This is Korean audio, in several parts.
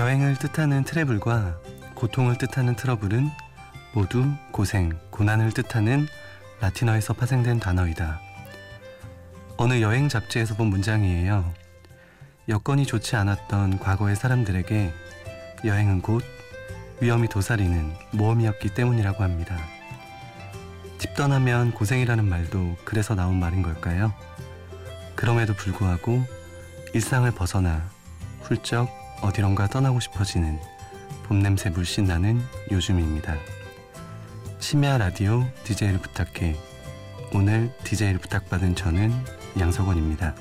여행을 뜻하는 트래블과 고통을 뜻하는 트러블은 모두 고생, 고난을 뜻하는 라틴어에서 파생된 단어이다. 어느 여행 잡지에서 본 문장이에요. 여건이 좋지 않았던 과거의 사람들에게 여행은 곧 위험이 도사리는 모험이었기 때문이라고 합니다. 집 떠나면 고생이라는 말도 그래서 나온 말인 걸까요? 그럼에도 불구하고 일상을 벗어나 훌쩍 어디론가 떠나고 싶어지는 봄냄새 물씬 나는 요즘입니다. 심야 라디오 DJ를 부탁해. 오늘 DJ를 부탁받은 저는 양석원입니다.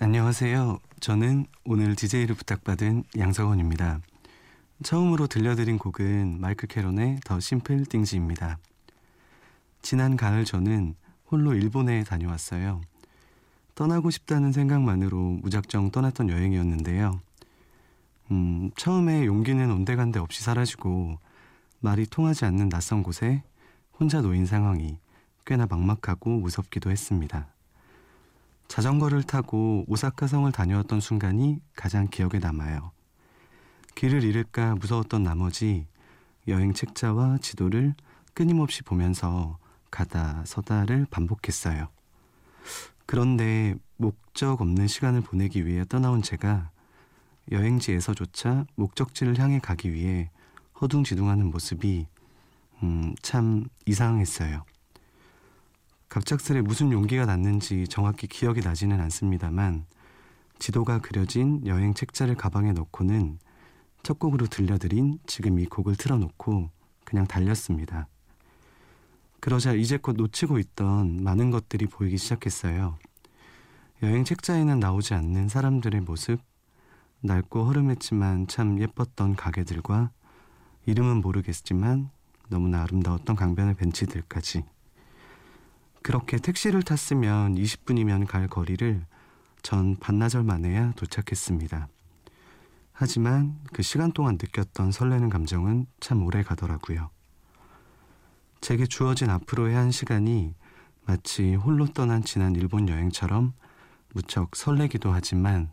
안녕하세요. 저는 오늘 DJ를 부탁받은 양석원입니다. 처음으로 들려드린 곡은 마이클 캐런의 더 심플 띵지입니다. 지난 가을 저는 홀로 일본에 다녀왔어요. 떠나고 싶다는 생각만으로 무작정 떠났던 여행이었는데요. 음, 처음에 용기는 온데간데 없이 사라지고 말이 통하지 않는 낯선 곳에 혼자 놓인 상황이 꽤나 막막하고 무섭기도 했습니다. 자전거를 타고 오사카 성을 다녀왔던 순간이 가장 기억에 남아요. 길을 잃을까 무서웠던 나머지 여행 책자와 지도를 끊임없이 보면서 가다 서다를 반복했어요. 그런데 목적 없는 시간을 보내기 위해 떠나온 제가 여행지에서조차 목적지를 향해 가기 위해 허둥지둥하는 모습이 음, 참 이상했어요. 갑작스레 무슨 용기가 났는지 정확히 기억이 나지는 않습니다만 지도가 그려진 여행 책자를 가방에 넣고는 첫 곡으로 들려드린 지금 이 곡을 틀어놓고 그냥 달렸습니다. 그러자 이제껏 놓치고 있던 많은 것들이 보이기 시작했어요. 여행 책자에는 나오지 않는 사람들의 모습, 낡고 허름했지만 참 예뻤던 가게들과 이름은 모르겠지만 너무나 아름다웠던 강변의 벤치들까지. 그렇게 택시를 탔으면 20분이면 갈 거리를 전 반나절 만에야 도착했습니다. 하지만 그 시간 동안 느꼈던 설레는 감정은 참 오래 가더라고요. 제게 주어진 앞으로의 한 시간이 마치 홀로 떠난 지난 일본 여행처럼 무척 설레기도 하지만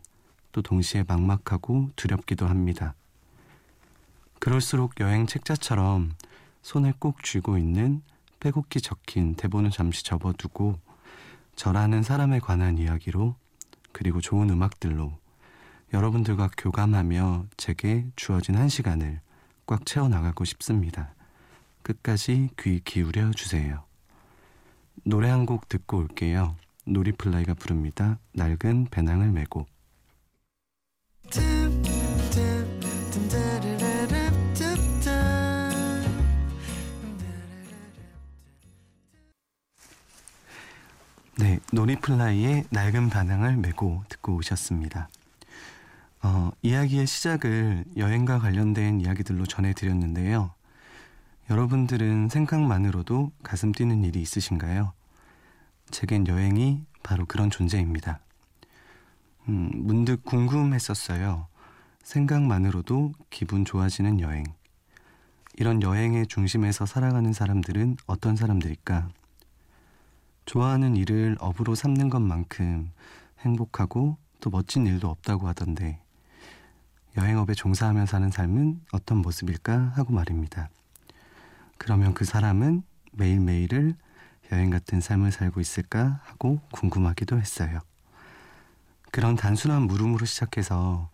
또 동시에 막막하고 두렵기도 합니다. 그럴수록 여행 책자처럼 손에 꼭 쥐고 있는 빼곡히 적힌 대본을 잠시 접어두고 저라는 사람에 관한 이야기로 그리고 좋은 음악들로 여러분들과 교감하며 제게 주어진 한 시간을 꽉 채워나가고 싶습니다. 끝까지 귀 기울여 주세요. 노래 한 곡 듣고 올게요. 놀이플라이가 부릅니다. 낡은 배낭을 메고. 네, 놀이플라이의 낡은 반항을 메고 듣고 오셨습니다. 어, 이야기의 시작을 여행과 관련된 이야기들로 전해드렸는데요. 여러분들은 생각만으로도 가슴 뛰는 일이 있으신가요? 제겐 여행이 바로 그런 존재입니다. 음, 문득 궁금했었어요. 생각만으로도 기분 좋아지는 여행. 이런 여행의 중심에서 살아가는 사람들은 어떤 사람들일까? 좋아하는 일을 업으로 삼는 것만큼 행복하고 또 멋진 일도 없다고 하던데 여행업에 종사하며 사는 삶은 어떤 모습일까 하고 말입니다. 그러면 그 사람은 매일매일을 여행 같은 삶을 살고 있을까 하고 궁금하기도 했어요. 그런 단순한 물음으로 시작해서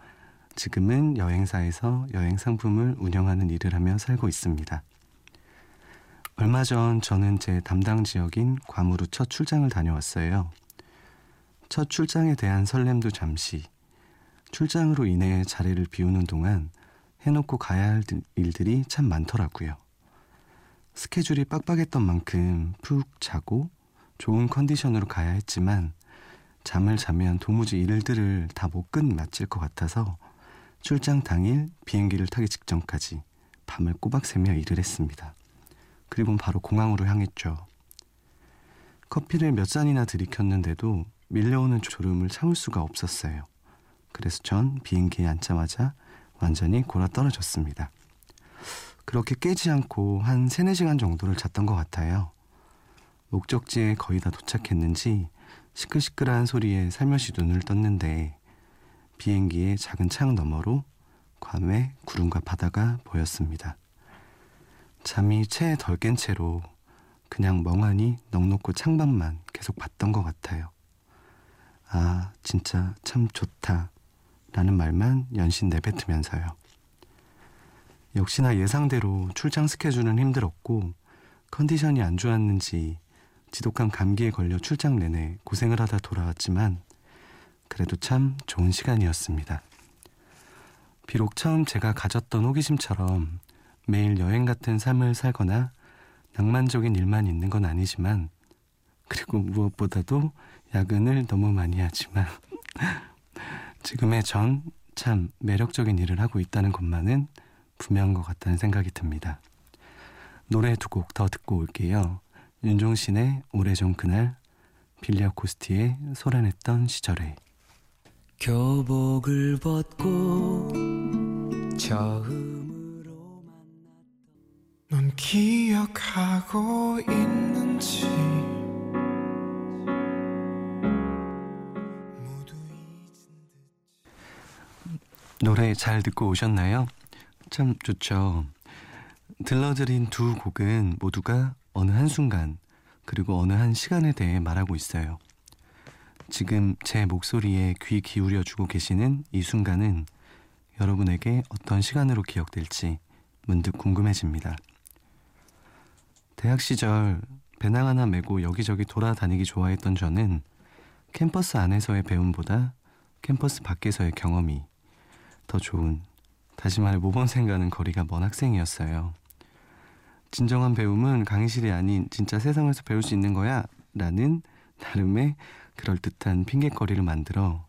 지금은 여행사에서 여행 상품을 운영하는 일을 하며 살고 있습니다. 얼마 전 저는 제 담당 지역인 괌으로 첫 출장을 다녀왔어요. 첫 출장에 대한 설렘도 잠시, 출장으로 인해 자리를 비우는 동안 해놓고 가야 할 일들이 참 많더라고요. 스케줄이 빡빡했던 만큼 푹 자고 좋은 컨디션으로 가야 했지만 잠을 자면 도무지 일들을 다 못 끝마칠 것 같아서 출장 당일 비행기를 타기 직전까지 밤을 꼬박 새며 일을 했습니다. 그리고 바로 공항으로 향했죠. 커피를 몇 잔이나 들이켰는데도 밀려오는 졸음을 참을 수가 없었어요. 그래서 전 비행기에 앉자마자 완전히 골아 떨어졌습니다. 그렇게 깨지 않고 한 3, 4시간 정도를 잤던 것 같아요. 목적지에 거의 다 도착했는지 시끌시끌한 소리에 살며시 눈을 떴는데 비행기의 작은 창 너머로 괌의 구름과 바다가 보였습니다. 잠이 채 덜 깬 채로 그냥 멍하니 넉넉고 창밖만 계속 봤던 것 같아요. 아, 진짜 참 좋다. 라는 말만 연신 내뱉으면서요. 역시나 예상대로 출장 스케줄은 힘들었고 컨디션이 안 좋았는지 지독한 감기에 걸려 출장 내내 고생을 하다 돌아왔지만 그래도 참 좋은 시간이었습니다. 비록 처음 제가 가졌던 호기심처럼 매일 여행 같은 삶을 살거나 낭만적인 일만 있는 건 아니지만 그리고 무엇보다도 야근을 너무 많이 하지만 지금의 전 참 매력적인 일을 하고 있다는 것만은 분명한 것 같다는 생각이 듭니다. 노래 두 곡 더 듣고 올게요. 윤종신의 오래전 그날, 빌리아 코스티의 소란했던 시절에 교복을 벗고 처음으로 넌 기억하고 있는지 노래 잘 듣고 오셨나요? 참 좋죠. 들려드린 두 곡은 모두가 어느 한순간 그리고 어느 한 시간에 대해 말하고 있어요. 지금 제 목소리에 귀 기울여 주고 계시는 이 순간은 여러분에게 어떤 시간으로 기억될지 문득 궁금해집니다. 대학 시절 배낭 하나 메고 여기저기 돌아다니기 좋아했던 저는 캠퍼스 안에서의 배움보다 캠퍼스 밖에서의 경험이 더 좋은 다시 말해 모범생과는 거리가 먼 학생이었어요. 진정한 배움은 강의실이 아닌 진짜 세상에서 배울 수 있는 거야 라는 나름의 그럴듯한 핑계거리를 만들어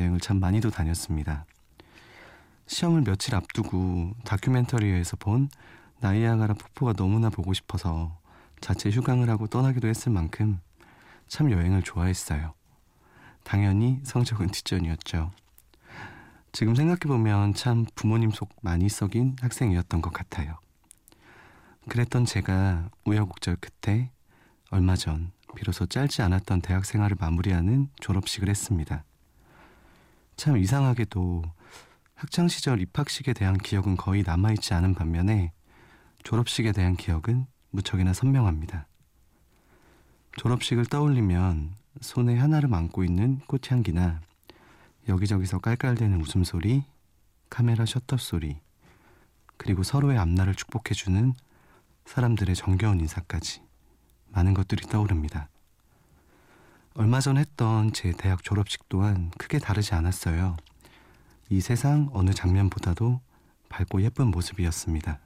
여행을 참 많이도 다녔습니다. 시험을 며칠 앞두고 다큐멘터리에서 본 나이아가라 폭포가 너무나 보고 싶어서 자체 휴강을 하고 떠나기도 했을 만큼 참 여행을 좋아했어요. 당연히 성적은 뒷전이었죠. 지금 생각해보면 참 부모님 속 많이 썩인 학생이었던 것 같아요. 그랬던 제가 우여곡절 끝에 얼마 전 비로소 짧지 않았던 대학 생활을 마무리하는 졸업식을 했습니다. 참 이상하게도 학창 시절 입학식에 대한 기억은 거의 남아있지 않은 반면에 졸업식에 대한 기억은 무척이나 선명합니다. 졸업식을 떠올리면 손에 하나를 안고 있는 꽃향기나 여기저기서 깔깔대는 웃음소리, 카메라 셔터 소리, 그리고 서로의 앞날을 축복해주는 사람들의 정겨운 인사까지 많은 것들이 떠오릅니다. 얼마 전 했던 제 대학 졸업식 또한 크게 다르지 않았어요. 이 세상 어느 장면보다도 밝고 예쁜 모습이었습니다.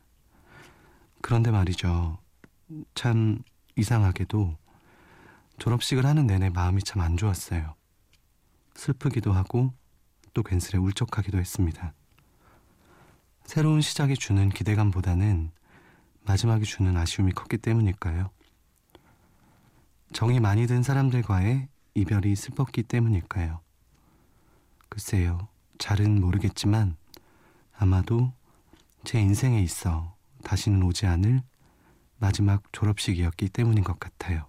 그런데 말이죠. 참 이상하게도 졸업식을 하는 내내 마음이 참 안 좋았어요. 슬프기도 하고 또 괜스레 울적하기도 했습니다. 새로운 시작이 주는 기대감보다는 마지막이 주는 아쉬움이 컸기 때문일까요? 정이 많이 든 사람들과의 이별이 슬펐기 때문일까요? 글쎄요, 잘은 모르겠지만 아마도 제 인생에 있어 다시는 오지 않을 마지막 졸업식이었기 때문인 것 같아요.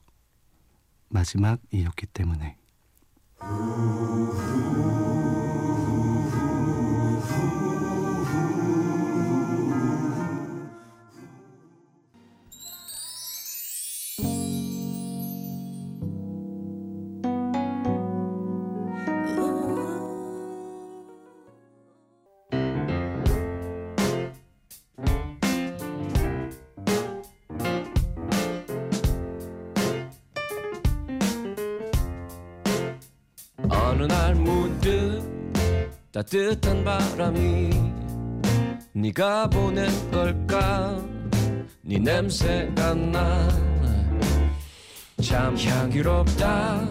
마지막이었기 때문에. 어느 날 문득 따뜻한 바람이 네가 보낸 걸까? 네 냄새가 나 참 향기롭다.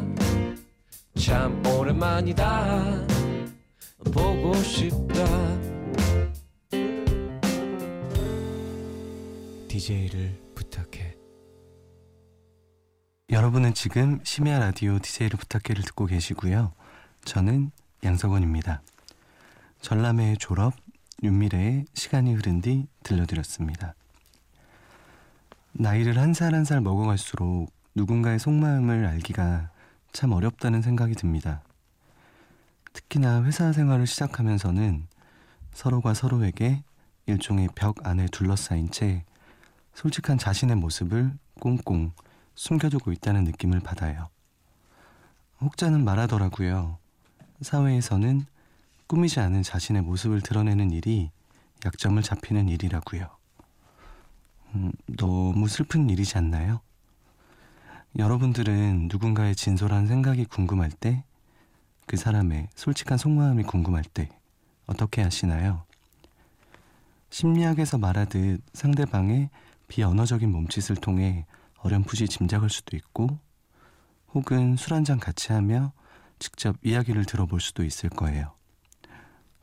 참 오랜만이다. 보고 싶다. DJ를 부탁해. 여러분은 지금 심야 라디오 DJ를 부탁해를 듣고 계시고요. 저는 양석원입니다. 전람회의 졸업, 윤미래의 시간이 흐른 뒤 들려드렸습니다. 나이를 한살 한 살 먹어갈수록 누군가의 속마음을 알기가 참 어렵다는 생각이 듭니다. 특히나 회사 생활을 시작하면서는 서로가 서로에게 일종의 벽 안에 둘러싸인 채 솔직한 자신의 모습을 꽁꽁 숨겨두고 있다는 느낌을 받아요. 혹자는 말하더라고요. 사회에서는 꾸미지 않은 자신의 모습을 드러내는 일이 약점을 잡히는 일이라고요. 음, 너무 슬픈 일이지 않나요? 여러분들은 누군가의 진솔한 생각이 궁금할 때, 그 사람의 솔직한 속마음이 궁금할 때 어떻게 하시나요? 심리학에서 말하듯 상대방의 비언어적인 몸짓을 통해 어렴풋이 짐작할 수도 있고, 혹은 술 한잔 같이 하며 직접 이야기를 들어볼 수도 있을 거예요.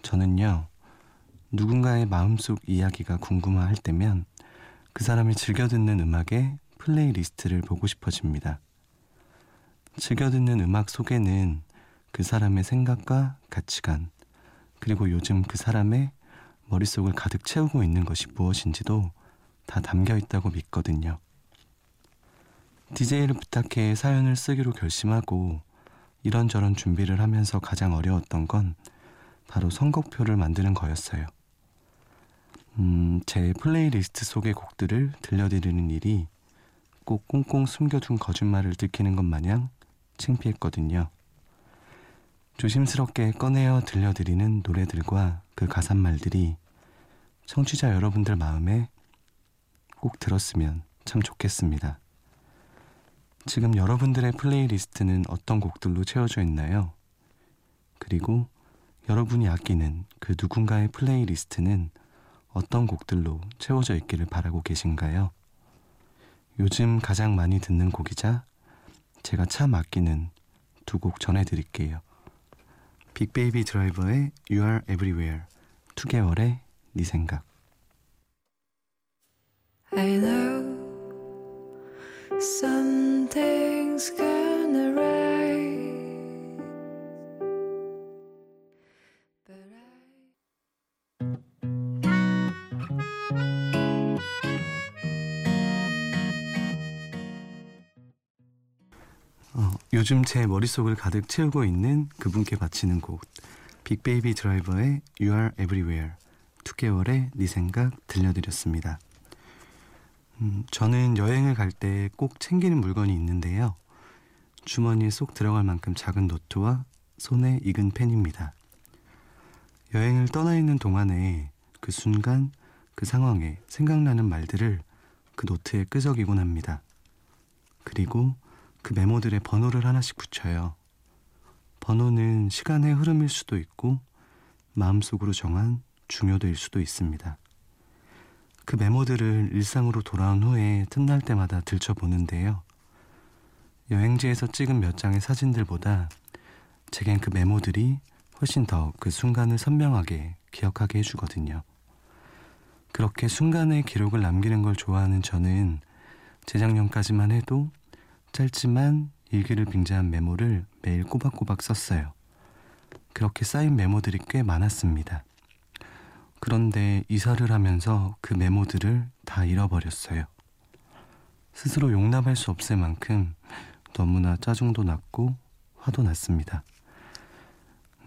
저는요, 누군가의 마음속 이야기가 궁금할 때면 그 사람이 즐겨 듣는 음악의 플레이리스트를 보고 싶어집니다. 즐겨 듣는 음악 속에는 그 사람의 생각과 가치관, 그리고 요즘 그 사람의 머릿속을 가득 채우고 있는 것이 무엇인지도 다 담겨 있다고 믿거든요. DJ를 부탁해 사연을 쓰기로 결심하고 이런저런 준비를 하면서 가장 어려웠던 건 바로 선곡표를 만드는 거였어요. 음, 제 플레이리스트 속의 곡들을 들려드리는 일이 꼭 꽁꽁 숨겨둔 거짓말을 들키는 것 마냥 창피했거든요. 조심스럽게 꺼내어 들려드리는 노래들과 그 가사말들이 청취자 여러분들 마음에 꼭 들었으면 참 좋겠습니다. 지금 여러분들의 플레이리스트는 어떤 곡들로 채워져 있나요? 그리고 여러분이 아끼는 그 누군가의 플레이리스트는 어떤 곡들로 채워져 있기를 바라고 계신가요? 요즘 가장 많이 듣는 곡이자 제가 참 아끼는 두 곡 전해드릴게요. 빅베이비 드라이버의 You Are Everywhere, 2개월의 네 생각. 요즘 제 머릿속을 가득 채우고 있는 그분께 바치는 곡 빅베이비 드라이버의 You Are Everywhere 2개월의 네 생각 들려드렸습니다. 음, 저는 여행을 갈 때 꼭 챙기는 물건이 있는데요. 주머니에 쏙 들어갈 만큼 작은 노트와 손에 익은 펜입니다. 여행을 떠나 있는 동안에 그 순간 그 상황에 생각나는 말들을 그 노트에 끄적이곤 합니다. 그리고 그 메모들의 번호를 하나씩 붙여요. 번호는 시간의 흐름일 수도 있고 마음속으로 정한 중요도일 수도 있습니다. 그 메모들을 일상으로 돌아온 후에 틈날 때마다 들춰보는데요. 여행지에서 찍은 몇 장의 사진들보다 제겐 그 메모들이 훨씬 더 그 순간을 선명하게 기억하게 해주거든요. 그렇게 순간의 기록을 남기는 걸 좋아하는 저는 재작년까지만 해도 짧지만 일기를 빙자한 메모를 매일 꼬박꼬박 썼어요. 그렇게 쌓인 메모들이 꽤 많았습니다. 그런데 이사를 하면서 그 메모들을 다 잃어버렸어요. 스스로 용납할 수 없을 만큼 너무나 짜증도 났고 화도 났습니다.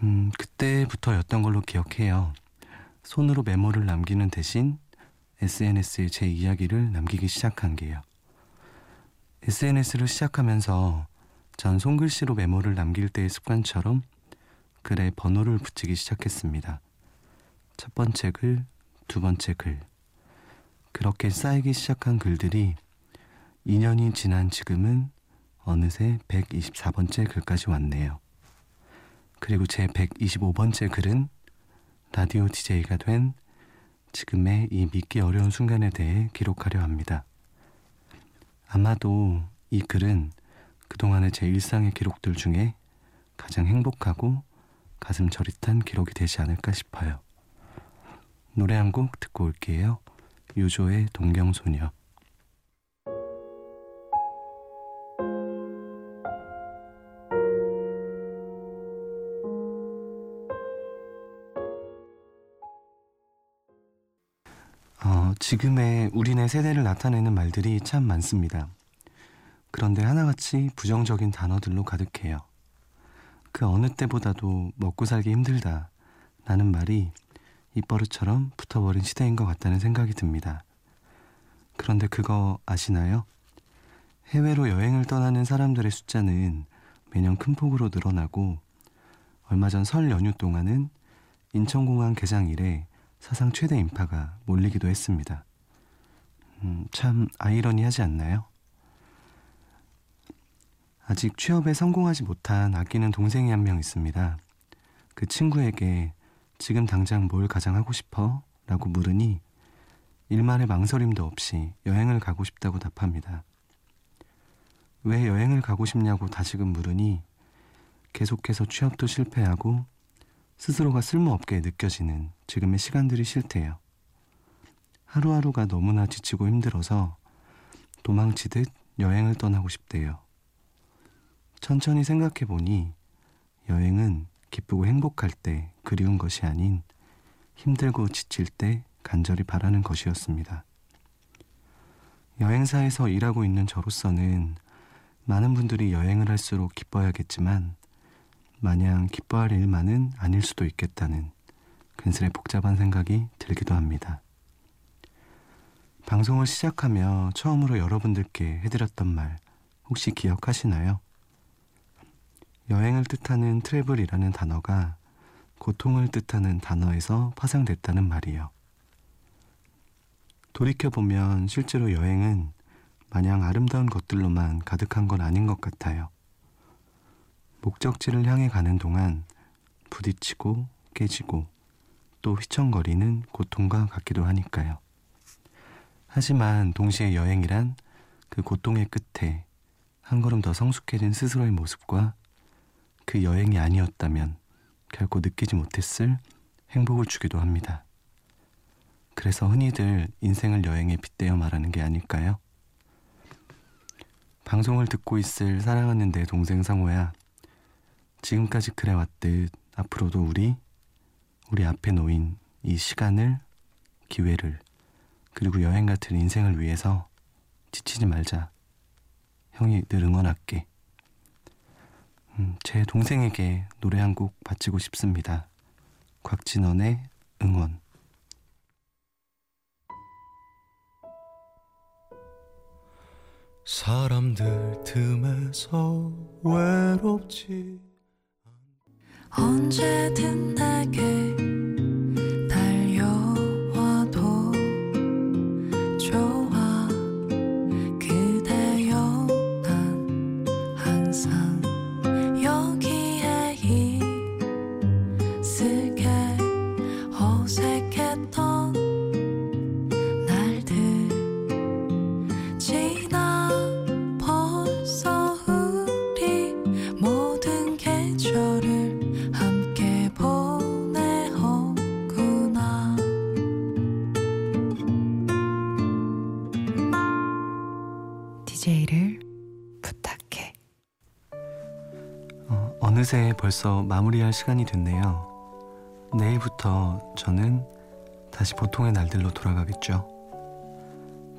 음, 그때부터였던 걸로 기억해요. 손으로 메모를 남기는 대신 SNS에 제 이야기를 남기기 시작한 게요. SNS를 시작하면서 전 손글씨로 메모를 남길 때의 습관처럼 글에 번호를 붙이기 시작했습니다. 첫 번째 글, 두 번째 글. 그렇게 쌓이기 시작한 글들이 2년이 지난 지금은 어느새 124번째 글까지 왔네요. 그리고 제 125번째 글은 라디오 DJ가 된 지금의 이 믿기 어려운 순간에 대해 기록하려 합니다. 아마도 이 글은 그동안의 제 일상의 기록들 중에 가장 행복하고 가슴 저릿한 기록이 되지 않을까 싶어요. 노래 한 곡 듣고 올게요. 유조의 동경소녀. 어, 지금의 우리네 세대를 나타내는 말들이 참 많습니다. 그런데 하나같이 부정적인 단어들로 가득해요. 그 어느 때보다도 먹고 살기 힘들다 라는 말이 입버릇처럼 붙어버린 시대인 것 같다는 생각이 듭니다. 그런데 그거 아시나요? 해외로 여행을 떠나는 사람들의 숫자는 매년 큰 폭으로 늘어나고 얼마 전 설 연휴 동안은 인천공항 개장 이래 사상 최대 인파가 몰리기도 했습니다. 음, 참 아이러니하지 않나요? 아직 취업에 성공하지 못한 아끼는 동생이 한 명 있습니다. 그 친구에게 지금 당장 뭘 가장 하고 싶어? 라고 물으니 일말의 망설임도 없이 여행을 가고 싶다고 답합니다. 왜 여행을 가고 싶냐고 다시금 물으니 계속해서 취업도 실패하고 스스로가 쓸모없게 느껴지는 지금의 시간들이 싫대요. 하루하루가 너무나 지치고 힘들어서 도망치듯 여행을 떠나고 싶대요. 천천히 생각해 보니 여행은 기쁘고 행복할 때 그리운 것이 아닌 힘들고 지칠 때 간절히 바라는 것이었습니다. 여행사에서 일하고 있는 저로서는 많은 분들이 여행을 할수록 기뻐야겠지만 마냥 기뻐할 일만은 아닐 수도 있겠다는 근슬의 복잡한 생각이 들기도 합니다. 방송을 시작하며 처음으로 여러분들께 해드렸던 말 혹시 기억하시나요? 여행을 뜻하는 트래블이라는 단어가 고통을 뜻하는 단어에서 파생됐다는 말이요. 돌이켜보면 실제로 여행은 마냥 아름다운 것들로만 가득한 건 아닌 것 같아요. 목적지를 향해 가는 동안 부딪히고 깨지고 또 휘청거리는 고통과 같기도 하니까요. 하지만 동시에 여행이란 그 고통의 끝에 한 걸음 더 성숙해진 스스로의 모습과 그 여행이 아니었다면 결코 느끼지 못했을 행복을 주기도 합니다. 그래서 흔히들 인생을 여행에 빗대어 말하는 게 아닐까요? 방송을 듣고 있을 사랑하는 내 동생 성호야. 지금까지 그래 왔듯 앞으로도 우리, 우리 앞에 놓인 이 시간을, 기회를, 그리고 여행 같은 인생을 위해서 지치지 말자. 형이 늘 응원할게. 음, 제 동생에게 노래 한 곡 바치고 싶습니다. 곽진원의 응원. 사람들 틈에서 외롭지 언제든 내게 DJ를 부탁해 어, 어느새 벌써 마무리할 시간이 됐네요. 내일부터 저는 다시 보통의 날들로 돌아가겠죠.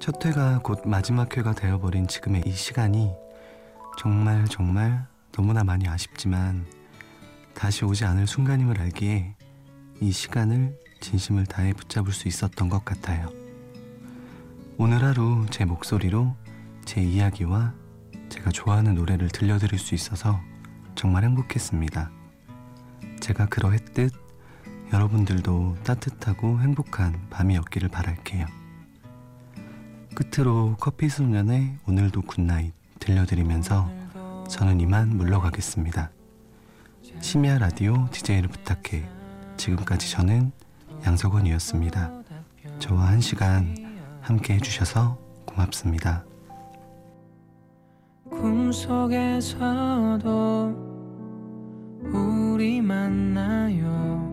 첫 회가 곧 마지막 회가 되어버린 지금의 이 시간이 정말 정말 너무나 많이 아쉽지만 다시 오지 않을 순간임을 알기에 이 시간을 진심을 다해 붙잡을 수 있었던 것 같아요. 오늘 하루 제 목소리로 제 이야기와 제가 좋아하는 노래를 들려드릴 수 있어서 정말 행복했습니다. 제가 그러했듯 여러분들도 따뜻하고 행복한 밤이었기를 바랄게요. 끝으로 커피 소년의 오늘도 Good Night 들려드리면서 저는 이만 물러가겠습니다. 심야 라디오 DJ를 부탁해 지금까지 저는 양석원이었습니다. 저와 한 시간 함께 해주셔서 고맙습니다. 꿈속에서도 우리 만나요